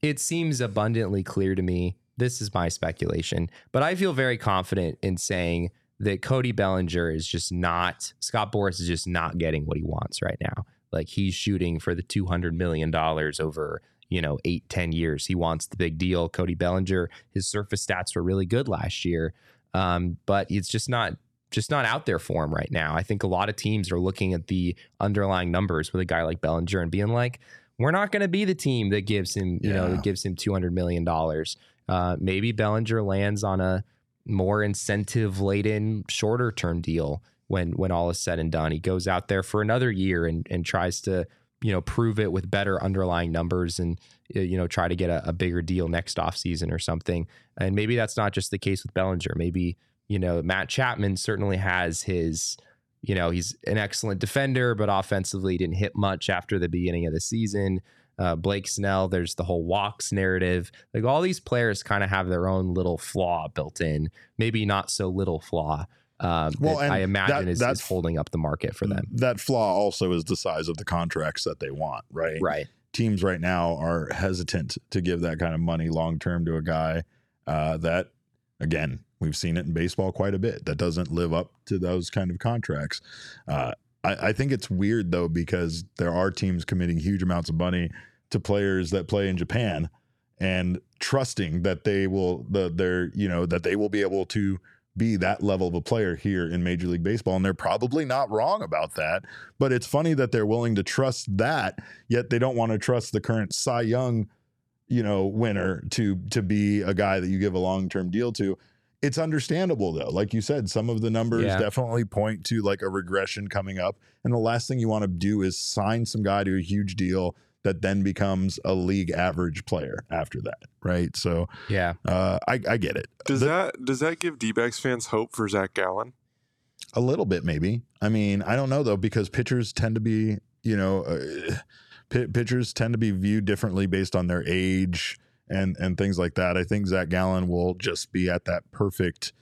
It seems abundantly clear to me. This is my speculation, but I feel very confident in saying that Cody Bellinger is just not Scott Boras is just not getting what he wants right now. Like he's shooting for the two hundred million dollars over you know eight ten years. He wants the big deal. Cody Bellinger, his surface stats were really good last year, um, but it's just not just not out there for him right now. I think a lot of teams are looking at the underlying numbers with a guy like Bellinger and being like, we're not going to be the team that gives him, you know, that gives him two hundred million dollars. Uh, maybe Bellinger lands on a more incentive laden, shorter term deal when when all is said and done. He goes out there for another year and and tries to you know prove it with better underlying numbers and uh, you know try to get a, a bigger deal next offseason or something. And maybe that's not just the case with Bellinger. Maybe you know Matt Chapman certainly has his you know he's an excellent defender, but offensively didn't hit much after the beginning of the season. Uh, Blake Snell, there's the whole walks narrative. Like all these players kind of have their own little flaw built in, maybe not so little flaw. Um, Well, I imagine that- is, that's- is holding up the market for them. That flaw also is the size of the contracts that they want, right? Right. Teams right now are hesitant to give that kind of money long term to a guy uh, that, again, we've seen it in baseball quite a bit, that doesn't live up to those kind of contracts. Uh, I, I think it's weird though because there are teams committing huge amounts of money to players that play in Japan and trusting that they will the they're you know that they will be able to be that level of a player here in Major League Baseball. And they're probably not wrong about that. But it's funny that they're willing to trust that, yet they don't want to trust the current Cy Young you know, winner to to be a guy that you give a long term deal to. It's understandable though. Like you said, some of the numbers Yeah. definitely point to like a regression coming up. And the last thing you want to do is sign some guy to a huge deal that then becomes a league average player after that. Right. So Yeah. uh, I, I get it. Does The- that does that give D-backs fans hope for Zach Gallen? A little bit, maybe. I mean, I don't know though, because pitchers tend to be, you know, uh, pi pitchers tend to be viewed differently based on their age and and things like that. I think Zach Gallen will just be at that perfect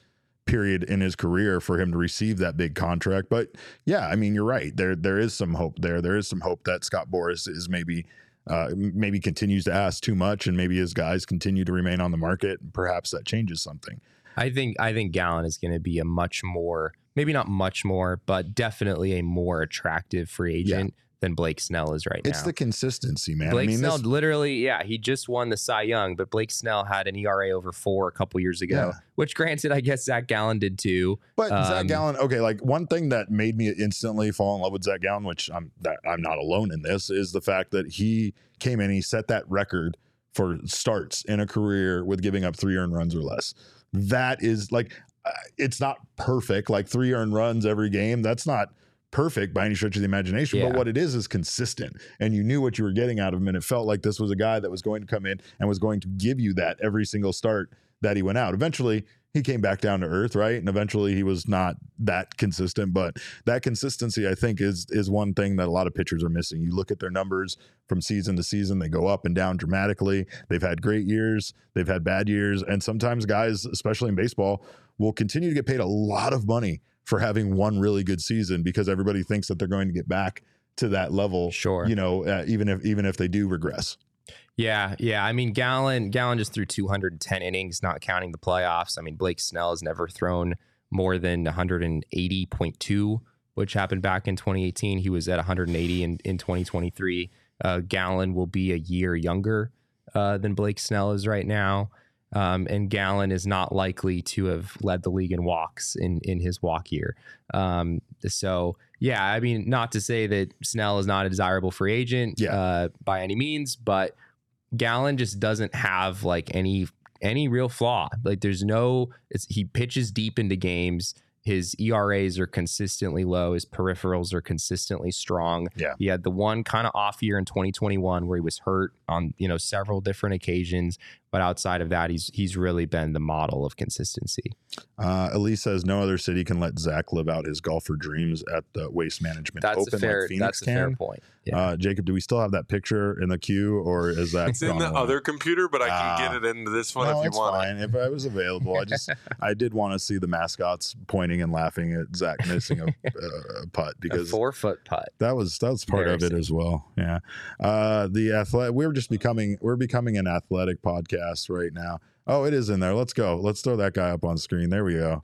period in his career for him to receive that big contract. But yeah, I mean, you're right. There there is some hope there. There is some hope that Scott Boras is maybe. Uh, maybe continues to ask too much, and maybe his guys continue to remain on the market. And Perhaps that changes something. I think I think Gallen is going to be a much more, maybe not much more, but definitely a more attractive free agent than Blake Snell is right It's now. It's the consistency, man. Blake I mean, Snell this, literally, yeah, he just won the Cy Young, but Blake Snell had an ERA over four a couple years ago, Yeah. which granted, I guess Zach Gallen did too. But Zach Um, Gallen, okay, like one thing that made me instantly fall in love with Zach Gallen, which I'm that I'm not alone in this, is the fact that he came in, he set that record for starts in a career with giving up three earned runs or less. That is like, uh, it's not perfect, like three earned runs every game. That's not perfect by any stretch of the imagination. But what it is is consistent, and you knew what you were getting out of him, and it felt like this was a guy that was going to come in and was going to give you that every single start that he went out. Eventually, he came back down to earth, right? And eventually, he was not that consistent. But that consistency, I think, is is one thing that a lot of pitchers are missing. You look at their numbers from season to season; they go up and down dramatically. They've had great years, they've had bad years, and sometimes guys, especially in baseball, will continue to get paid a lot of money for having one really good season because everybody thinks that they're going to get back to that level. Sure. you know, uh, even if even if they do regress. Yeah, yeah. I mean, Gallen, Gallen just threw 210 innings, not counting the playoffs. I mean, Blake Snell has never thrown more than 180.2, which happened back in 2018. He was at 180 in, in 2023. Uh, Gallen will be a year younger uh, than Blake Snell is right now. Um, and Gallen is not likely to have led the league in walks in, in his walk year. Um, so, yeah, I mean, not to say that Snell is not a desirable free agent Yeah. uh, by any means, but Gallen just doesn't have like any any real flaw. Like there's no it's, he pitches deep into games. His ERAs are consistently low. His peripherals are consistently strong. Yeah. He had the one kind of off year in 2021 where he was hurt on, you know, several different occasions, but outside of that he's he's really been the model of consistency. Uh, Elise says no other city can let Zach live out his golfer dreams at the Waste Management That's Open a fair like Phoenix that's a fair can. point. Yeah. Uh, Jacob, do we still have that picture in the queue, or is that It's in gone the away? other computer, but I can Ah. get it into this one no, if you it's want. fine. If I was available, I just I did want to see the mascots pointing and laughing at Zach missing a, a putt a because four foot putt. that was that was part of it as well. Yeah, uh, the athletic. We're just becoming we're becoming an athletic podcast right now. Oh, it is in there. Let's go. Let's throw that guy up on screen. There we go.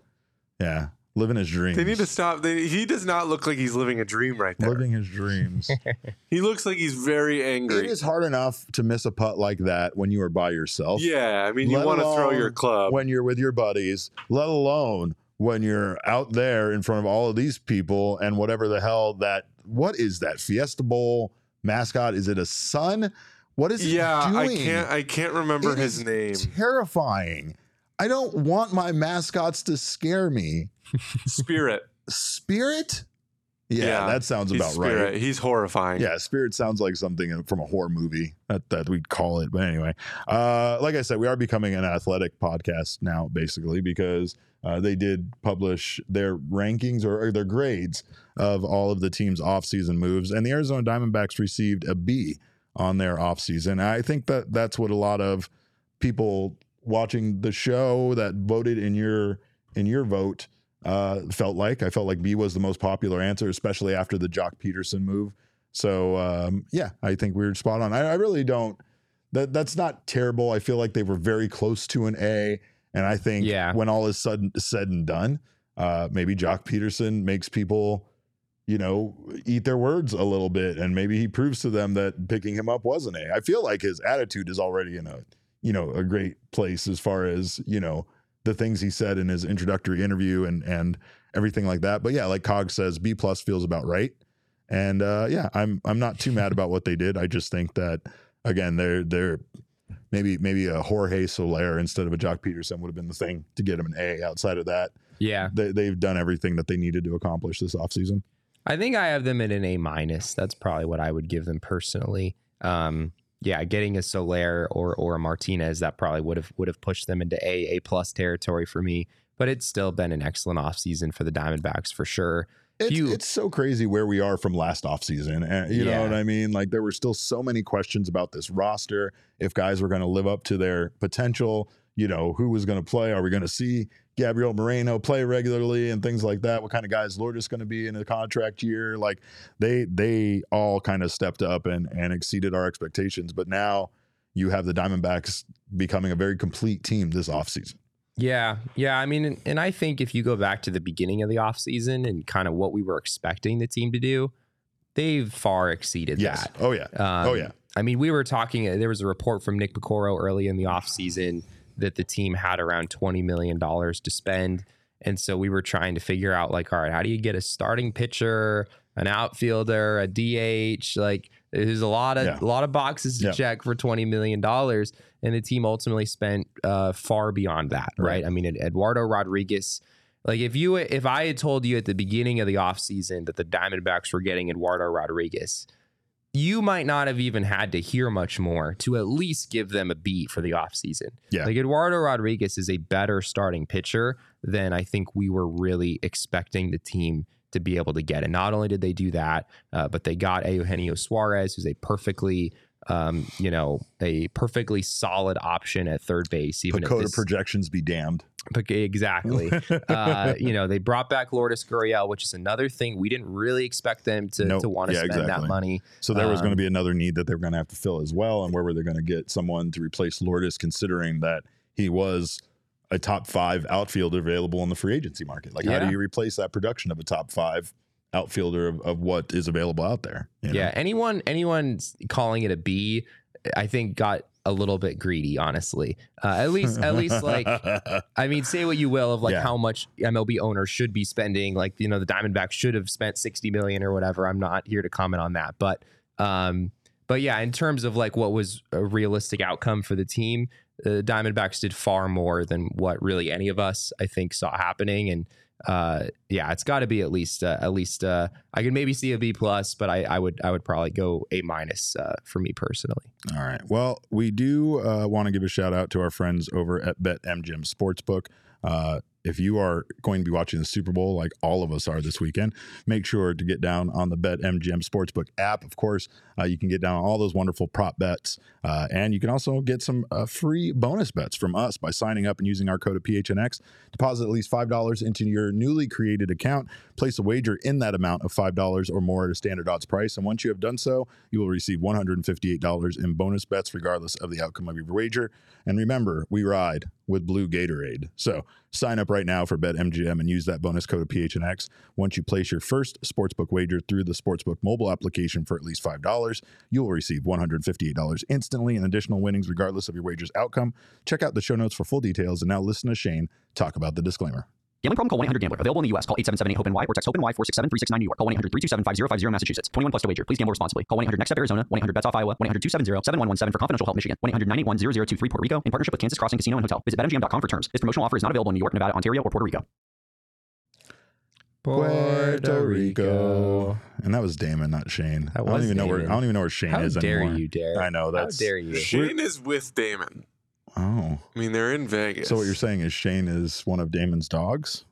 Yeah, living his dreams. They need to stop. They, he does not look like he's living a dream right there. living his dreams. He looks like he's very it angry. is hard enough to miss a putt like that when you are by yourself. Yeah, I mean, you want to throw your club. when you're with your buddies, let alone when you're out there in front of all of these people and whatever the hell that what is that Fiesta Bowl mascot? Is it a sun? What is yeah, he I can't. I can't remember It his is name. Terrifying. I don't want my mascots to scare me. Spirit. Spirit? Yeah, Yeah, that sounds about Spirit. right. He's horrifying. Yeah, Spirit sounds like something from a horror movie that, that we'd call it. But anyway, uh, like I said, we are becoming an athletic podcast now, basically, because uh, they did publish their rankings or, or their grades of all of the team's offseason moves. And the Arizona Diamondbacks received a B on their offseason. I think that that's what a lot of people watching the show that voted in your in your vote uh, felt like. I felt like B was the most popular answer, especially after the Joc Pederson move. So um, yeah, I think we were spot on. I, I really don't. That that's not terrible. I feel like they were very close to an A, and I think Yeah. when all is sudden said and done, uh, maybe Joc Pederson makes people, you know, eat their words a little bit, and maybe he proves to them that picking him up wasn't A. I feel like his attitude is already in a, you know, a great place as far as you know the things he said in his introductory interview and and everything like that. But yeah, like Cog says, B plus feels about right. And uh, yeah, I'm I'm not too mad about what they did. I just think that again, they're they're maybe maybe a Jorge Soler instead of a Joc Pederson would have been the thing to get him an A. Outside of that, Yeah. they, they've done everything that they needed to accomplish this offseason. I think I have them at an A minus. That's probably what I would give them personally. Um, yeah, getting a Soler or or a Martinez that probably would have would have pushed them into A A plus territory for me. But it's still been an excellent offseason for the Diamondbacks for sure. It's, You- it's so crazy where we are from last offseason. And you know what I mean? Like there were still so many questions about this roster. If guys were going to live up to their potential, you know, who was going to play? Are we going to see Gabriel Moreno play regularly and things like that? What kind of guy is Lourdes going to be in a contract year? Like they they all kind of stepped up and and exceeded our expectations. But now you have the Diamondbacks becoming a very complete team this offseason. Yeah, yeah. I mean, and- and I think if you go back to the beginning of the offseason and kind of what we were expecting the team to do, they've far exceeded Yes. that. Oh yeah. Um, Oh, yeah. I mean, we were talking. There was a report from Nick Piecoro early in the offseason that the team had around twenty million dollars to spend, and so we were trying to figure out like, all right, how do you get a starting pitcher, an outfielder, a DH? Like, there's a lot of Yeah. a lot of boxes to Yeah. check for twenty million dollars, and the team ultimately spent uh, far beyond that. Right? Right. I mean, Eduardo Rodriguez. Like if you if I had told you at the beginning of the offseason that the Diamondbacks were getting Eduardo Rodriguez, you might not have even had to hear much more to at least give them a beat for the offseason. Yeah. Like Eduardo Rodriguez is a better starting pitcher than I think we were really expecting the team to be able to get. And not only did they do that, uh, but they got Eugenio Suarez, who's a perfectly um, you know, a perfectly solid option at third base, even if PECOTA this, projections be damned. Exactly. uh, you know, they brought back Lourdes Gurriel, which is another thing we didn't really expect them to, Nope. to want to Yeah, spend exactly. that money. So there was going to Um, be another need that they were going to have to fill as well. And where were they going to get someone to replace Lourdes, considering that he was a top five outfielder available in the free agency market? Like, how do you replace that production of a top five outfielder of, of what is available out there? you know? Yeah, anyone anyone calling it a B, I think got a little bit greedy, honestly. Uh, at least at least like I mean, say what you will of like Yeah. how much MLB owners should be spending. Like you know, the Diamondbacks should have spent sixty million or whatever. I'm not here to comment on that, but um, but yeah, in terms of like what was a realistic outcome for the team, the Diamondbacks did far more than what really any of us I think saw happening, and uh, yeah, it's got to be at least uh, at least uh, I could maybe see a B plus, but I, I would I would probably go A minus uh, for me personally. All right. Well, we do uh, want to give a shout out to our friends over at BetMGM Sportsbook. Uh, if you are going to be watching the Super Bowl, like all of us are this weekend, make sure to get down on the Bet MGM Sportsbook app. Of course, uh, you can get down on all those wonderful prop bets, uh, and you can also get some uh, free bonus bets from us by signing up and using our code of PHNX. Deposit at least five dollars into your newly created account. Place a wager in that amount of five dollars or more at a standard odds price, and once you have done so, you will receive one hundred and fifty-eight dollars in bonus bets, regardless of the outcome of your wager. And remember, we ride with Blue Gatorade. So sign up right now for BetMGM and use that bonus code of PHNX. Once you place your first sportsbook wager through the sportsbook mobile application for at least five dollars, you will receive one hundred fifty-eight dollars instantly in additional winnings, regardless of your wager's outcome. Check out the show notes for full details. And now listen to Shane talk about the disclaimer. Gambling problem? Call 1-800-GAMBLER. Available in the U.S. Call 877-8-HOPE-NY or text HOPE-NY 467-369 New York. Call 1-800-327-5050 Massachusetts. 21 plus to wager. Please gamble responsibly. Call 1-800-NEXT-STEP Arizona. 1-800-BETS-OFF Iowa. 1-800-270-7117 for confidential help Michigan. 1-800-981-0023 Puerto Rico in partnership with Kansas Crossing Casino and Hotel. Visit BetMGM.com for terms. This promotional offer is not available in New York, Nevada, Ontario, or Puerto Rico. Puerto Rico. And that was Damon, not Shane. That I don't was even know where Damon. I don't even know where Shane How is dare anymore. you, Derek? I know that's How dare you? Shane is with Damon. Oh. I mean, they're in Vegas. So what you're saying is Shane is one of Damon's dogs?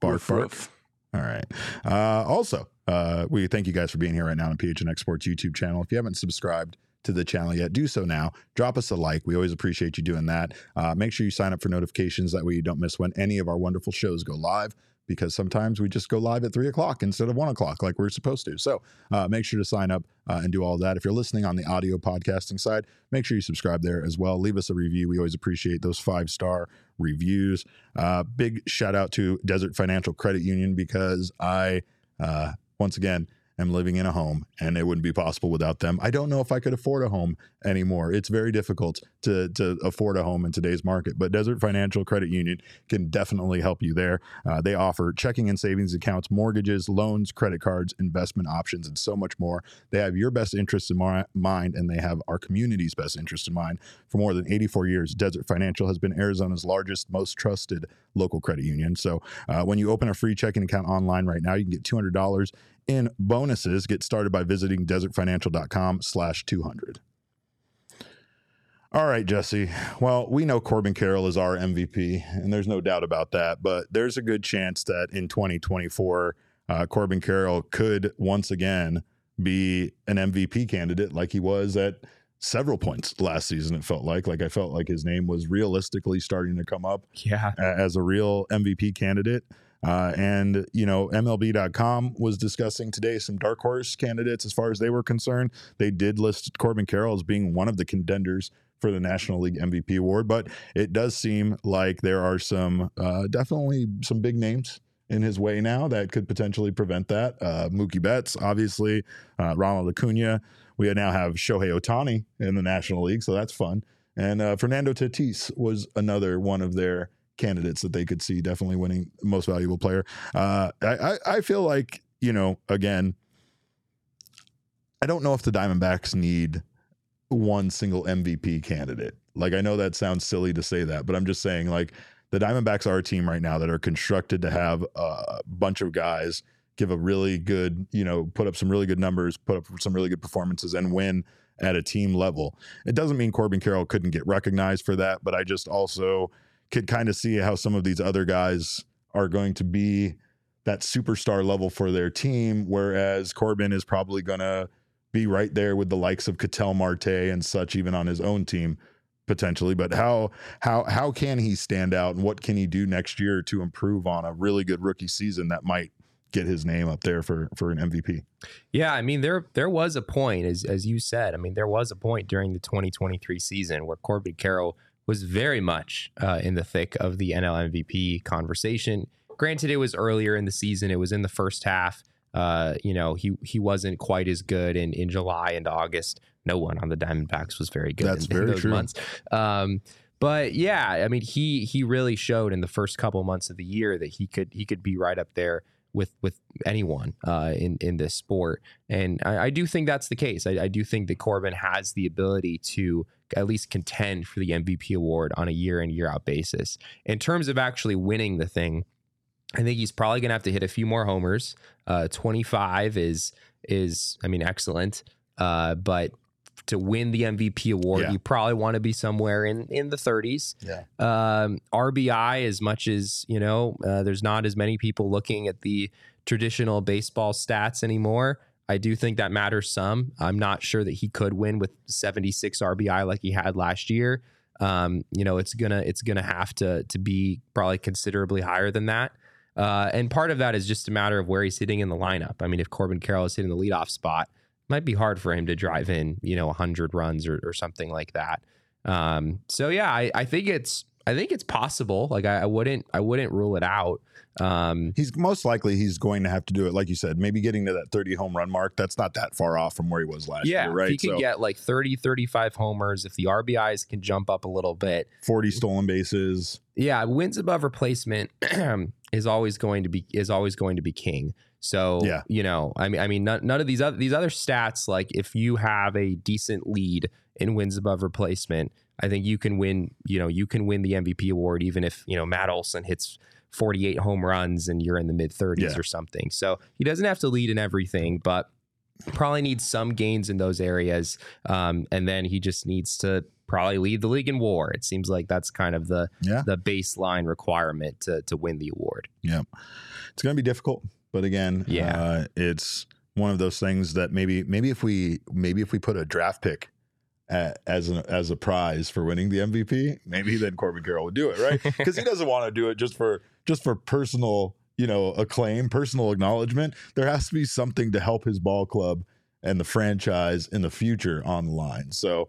Bark bark. woof. All right. Uh, also, uh, we thank you guys for being here right now on PHNX Sports YouTube channel. If you haven't subscribed to the channel yet, do so now. Drop us a like. We always appreciate you doing that. Uh, make sure you sign up for notifications. That way you don't miss when any of our wonderful shows go live because sometimes we just go live at three o'clock instead of one o'clock like we're supposed to. So uh, make sure to sign up uh, and do all that. If you're listening on the audio podcasting side, make sure you subscribe there as well. Leave us a review. We always appreciate those five star reviews. Uh, big shout out to Desert Financial Credit Union because I, uh, once again, am living in a home and it wouldn't be possible without them. I don't know if I could afford a home anymore. It's very difficult to, to afford a home in today's market, but Desert Financial Credit Union can definitely help you there. Uh, they offer checking and savings accounts, mortgages, loans, credit cards, investment options, and so much more. They have your best interests in mi- mind and they have our community's best interest in mind. For more than 84 years, Desert Financial has been Arizona's largest, most trusted local credit union. So uh, when you open a free checking account online right now, you can get $200 in bonuses. Get started by visiting desertfinancial.com slash 200. All right, Jesse. Well, we know Corbin Carroll is our MVP, and there's no doubt about that. But there's a good chance that in 2024, uh, Corbin Carroll could once again be an MVP candidate like he was at several points last season. It felt like, like I felt like his name was realistically starting to come up Yeah. as a real MVP candidate. Uh, and, you know, MLB.com was discussing today some dark horse candidates as far as they were concerned. They did list Corbin Carroll as being one of the contenders for the National League MVP award, but it does seem like there are some, uh, definitely some big names in his way now that could potentially prevent that. Uh, Mookie Betts, obviously, uh, Ronald Acuna. We now have Shohei Ohtani in the National League, so that's fun. And uh, Fernando Tatis was another one of their candidates that they could see definitely winning most valuable player. Uh, I, I, I feel like, you know, again, I don't know if the Diamondbacks need one single MVP candidate. Like, I know that sounds silly to say that, but I'm just saying, like, the Diamondbacks are a team right now that are constructed to have a bunch of guys give a really good, you know, put up some really good numbers, put up some really good performances, and win at a team level. It doesn't mean Corbin Carroll couldn't get recognized for that, but I just also could kind of see how some of these other guys are going to be that superstar level for their team, whereas Corbin is probably going to be right there with the likes of Ketel Marte and such, even on his own team potentially. But how how how can he stand out, and what can he do next year to improve on a really good rookie season that might get his name up there for for an MVP? Yeah, I mean there there was a point as as you said. I mean there was a point during the 2023 season where Corbin Carroll was very much uh, in the thick of the NL MVP conversation. Granted, it was earlier in the season. It was in the first half. Uh, you know, he he wasn't quite as good in in July and August. No one on the Diamondbacks was very good. That's in, in very those true. months. Um, but yeah, I mean, he he really showed in the first couple months of the year that he could he could be right up there with with anyone uh, in in this sport, and I, I do think that's the case. I, I do think that Corbin has the ability to at least contend for the MVP award on a year in year out basis. In terms of actually winning the thing, I think he's probably going to have to hit a few more homers. Uh, Twenty five is is I mean excellent, uh, but to win the MVP award, Yeah. you probably want to be somewhere in in the 30s. Yeah. Um, RBI, as much as you know, uh, there's not as many people looking at the traditional baseball stats anymore. I do think that matters some. I'm not sure that he could win with 76 RBI like he had last year. Um, you know, it's gonna it's gonna have to to be probably considerably higher than that. Uh, and part of that is just a matter of where he's hitting in the lineup. I mean, if Corbin Carroll is hitting the leadoff spot, it might be hard for him to drive in, you know, 100 runs or, or something like that. Um, so yeah, I, I think it's I think it's possible. Like I, I wouldn't I wouldn't rule it out. Um, He's most likely he's going to have to do it, like you said, maybe getting to that 30 home run mark. That's not that far off from where he was last yeah, year, right? if he could get like 30, 35 homers, if the RBIs can jump up a little bit, 40 stolen bases. yeah, wins above replacement is always going to be is always going to be king. So Yeah. you know, I mean, I mean, none, none of these other these other stats, like if you have a decent lead in wins above replacement, I think you can win. You know, you can win the MVP award even if you know Matt Olson hits 48 home runs and you're in the mid 30s Yeah. or something. So he doesn't have to lead in everything, but probably needs some gains in those areas. Um, and then he just needs to probably lead the league in WAR. It seems like that's kind of the Yeah. the baseline requirement to to win the award. Yeah. It's going to be difficult, but again, Yeah. uh, it's one of those things that maybe maybe if we maybe if we put a draft pick as a, as a prize for winning the MVP, maybe then Corbin Carroll would do it, right? Because he doesn't want to do it just for just for personal, you know, acclaim, personal acknowledgement. There has to be something to help his ball club and the franchise in the future on the line. So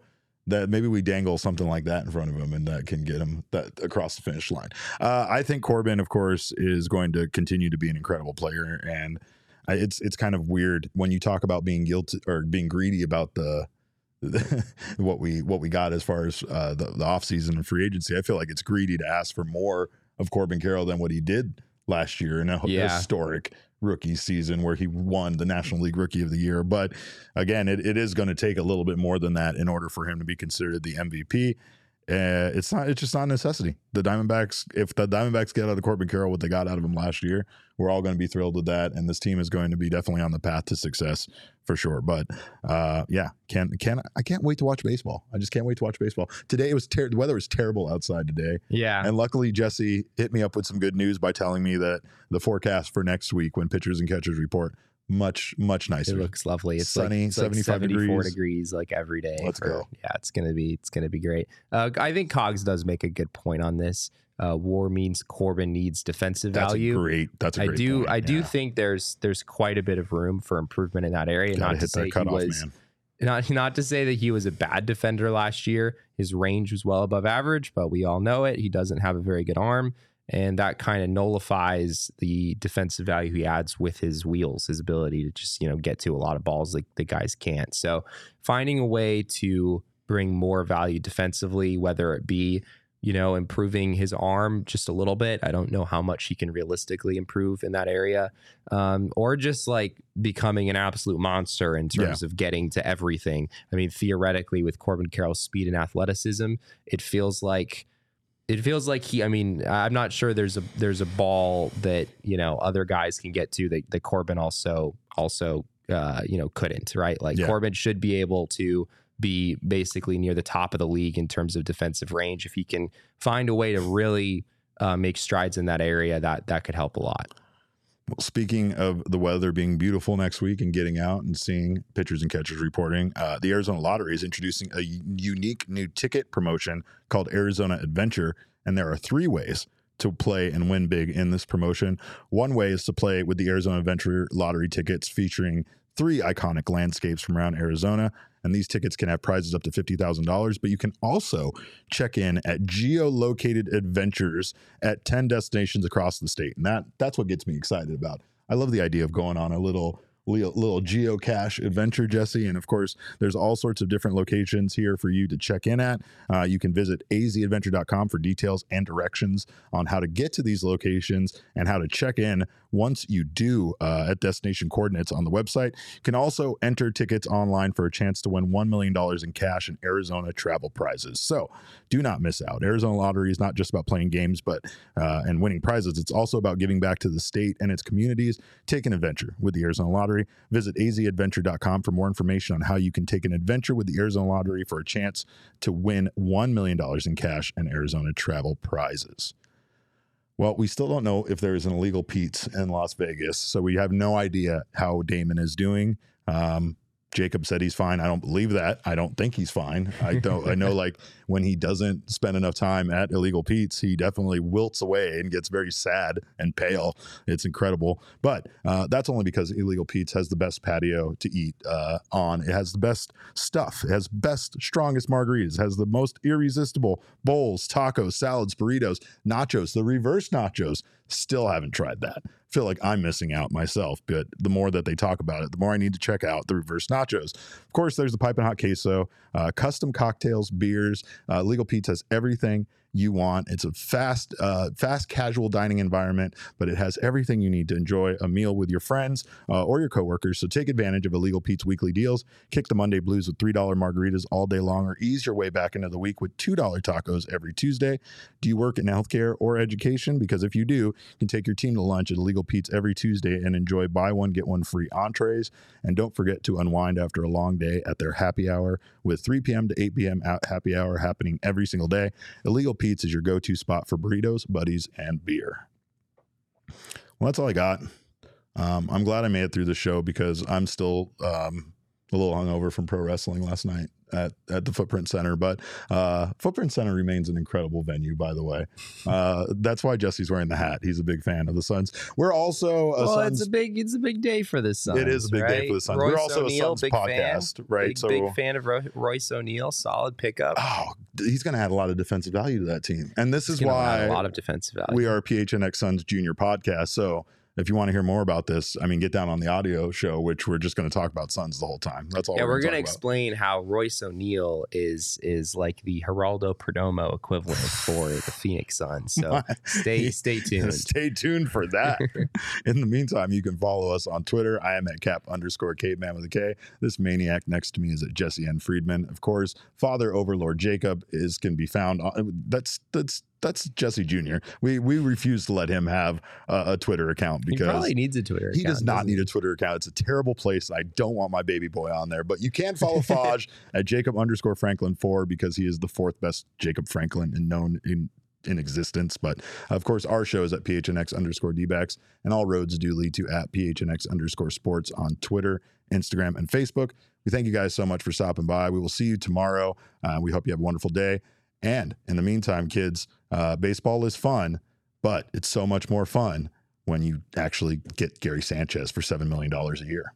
that maybe we dangle something like that in front of him and that can get him that across the finish line. Uh, I think Corbin, of course, is going to continue to be an incredible player, and I, it's it's kind of weird when you talk about being guilty or being greedy about the. what we what we got as far as uh, the the offseason and free agency, I feel like it's greedy to ask for more of Corbin Carroll than what he did last year in a Yeah. historic rookie season where he won the National League Rookie of the Year. But again, it, it is going to take a little bit more than that in order for him to be considered the MVP. Uh, it's not. It's just not a necessity. The Diamondbacks, if the Diamondbacks get out of Corbin Carroll what they got out of him last year, we're all going to be thrilled with that, and this team is going to be definitely on the path to success for sure. But uh, yeah, can can I can't wait to watch baseball. I just can't wait to watch baseball. Today it was ter- the weather was terrible outside today, Yeah. and luckily Jesse hit me up with some good news by telling me that the forecast for next week, when pitchers and catchers report, much much nicer. It looks lovely. It's Sunny, like, it's like 74 degrees. degrees. like every day. Let's go. Yeah, it's gonna be it's gonna be great. Uh, I think Cogs does make a good point on this. Uh, war means Corbin needs defensive That's value. great. That's a I great do point. I do Yeah. think there's there's quite a bit of room for improvement in that area. Gotta not to say he was man. not not to say that he was a bad defender last year. His range was well above average, but we all know it. He doesn't have a very good arm, and that kind of nullifies the defensive value he adds with his wheels, his ability to just you know get to a lot of balls like the guys can't. So finding a way to bring more value defensively, whether it be you know improving his arm just a little bit. I don't know how much he can realistically improve in that area um, or just like becoming an absolute monster in terms of getting to everything. I mean, theoretically, with Corbin Carroll's speed and athleticism, it feels like it feels like he. I mean, I'm not sure there's a there's a ball that you know other guys can get to that, that Corbin also also uh, you know couldn't. Right, like Yeah. Corbin should be able to be basically near the top of the league in terms of defensive range if he can find a way to really uh, make strides in that area. That that could help a lot. Well, speaking of the weather being beautiful next week and getting out and seeing pitchers and catchers reporting, uh, the Arizona Lottery is introducing a unique new ticket promotion called Arizona Adventure. And there are three ways to play and win big in this promotion. One way is to play with the Arizona Adventure Lottery tickets featuring three iconic landscapes from around Arizona. And these tickets can have prizes up to $50,000, but you can also check in at geolocated adventures at 10 destinations across the state. And that that's what gets me excited about. I love the idea of going on a little little, geocache adventure, Jesse. And of course, there's all sorts of different locations here for you to check in at. Uh, you can visit azadventure.com for details and directions on how to get to these locations and how to check in once you do uh, at destination coordinates on the website. You can also enter tickets online for a chance to win $1 million in cash and Arizona travel prizes. So do not miss out. Arizona Lottery is not just about playing games, but uh, and winning prizes. It's also about giving back to the state and its communities. Take an adventure with the Arizona Lottery. Visit azadventure.com for more information on how you can take an adventure with the Arizona Lottery for a chance to win $1 million in cash and Arizona travel prizes. Well, we still don't know if there is an illegal Pete's in Las Vegas, so we have no idea how Damon is doing. Um, Jacob said he's fine. I don't believe that. I don't think he's fine. I don't. I know, like when he doesn't spend enough time at illegal Pete's, he definitely wilts away and gets very sad and pale. It's incredible, but uh, that's only because illegal Pete's has the best patio to eat uh, on. It has the best stuff. It has best, strongest margaritas. It has the most irresistible bowls, tacos, salads, burritos, nachos. The reverse nachos. Still haven't tried that. Feel like I'm missing out myself, but the more that they talk about it, the more I need to check out the reverse nachos. Of course, there's the piping hot queso, uh, custom cocktails, beers. Uh, Illegal Pete's has everything you want. It's a fast, uh, fast casual dining environment, but it has everything you need to enjoy a meal with your friends uh, or your coworkers. So take advantage of Illegal Pete's weekly deals. Kick the Monday blues with $3 margaritas all day long, or ease your way back into the week with $2 tacos every Tuesday. Do you work in healthcare or education? Because if you do, you can take your team to lunch at Illegal Pete's every Tuesday and enjoy buy one, get one free entrees. And don't forget to unwind after a long day at their happy hour with 3 p.m. to 8 p.m. happy hour happening every single day. Illegal Pete's is your go to spot for burritos, buddies, and beer. Well, that's all I got. Um, I'm glad I made it through the show because I'm still um, a little hungover from pro wrestling last night at, at the Footprint Center. But uh, Footprint Center remains an incredible venue, by the way. Uh, that's why Jesse's wearing the hat. He's a big fan of the Suns. We're also a well, Suns. it's a big it's a big day for the Suns. it is a big day for the Suns. Royce We're also O'Neale, a Suns big podcast, fan, right? Big, so big fan of Ro- Royce O'Neale. Solid pickup. oh, he's going to add a lot of defensive value to that team, and this is He's add why a lot of defensive value. we are PHNX Suns Junior podcast. So if you want to hear more about this, I mean, get down on the audio show, which we're just going to talk about Suns the whole time. That's all. Yeah, we're going gonna explain how Royce O'Neale is is like the Geraldo Perdomo equivalent for the Phoenix Suns. So stay stay tuned. Stay tuned for that. In the meantime, you can follow us on Twitter. I am at cap underscore caveman with a K. This maniac next to me is at Jesse N. Friedman. Of course, Father Overlord Jacob is can be found. On, that's that's that's Jesse Jr. We we refuse to let him have a, a Twitter account because He probably needs a Twitter. he account, does not need a Twitter account. It's a terrible place. I don't want my baby boy on there. But you can follow Faj at Jacob underscore Franklin four because he is the fourth best Jacob Franklin and known in in existence. But of course, our show is at PHNX underscore DBacks, and all roads do lead to at PHNX underscore sports on Twitter, Instagram, and Facebook. We thank you guys so much for stopping by. We will see you tomorrow. Uh, we hope you have a wonderful day. And in the meantime, kids, uh, baseball is fun, but it's so much more fun when you actually get Gary Sanchez for $7 million a year.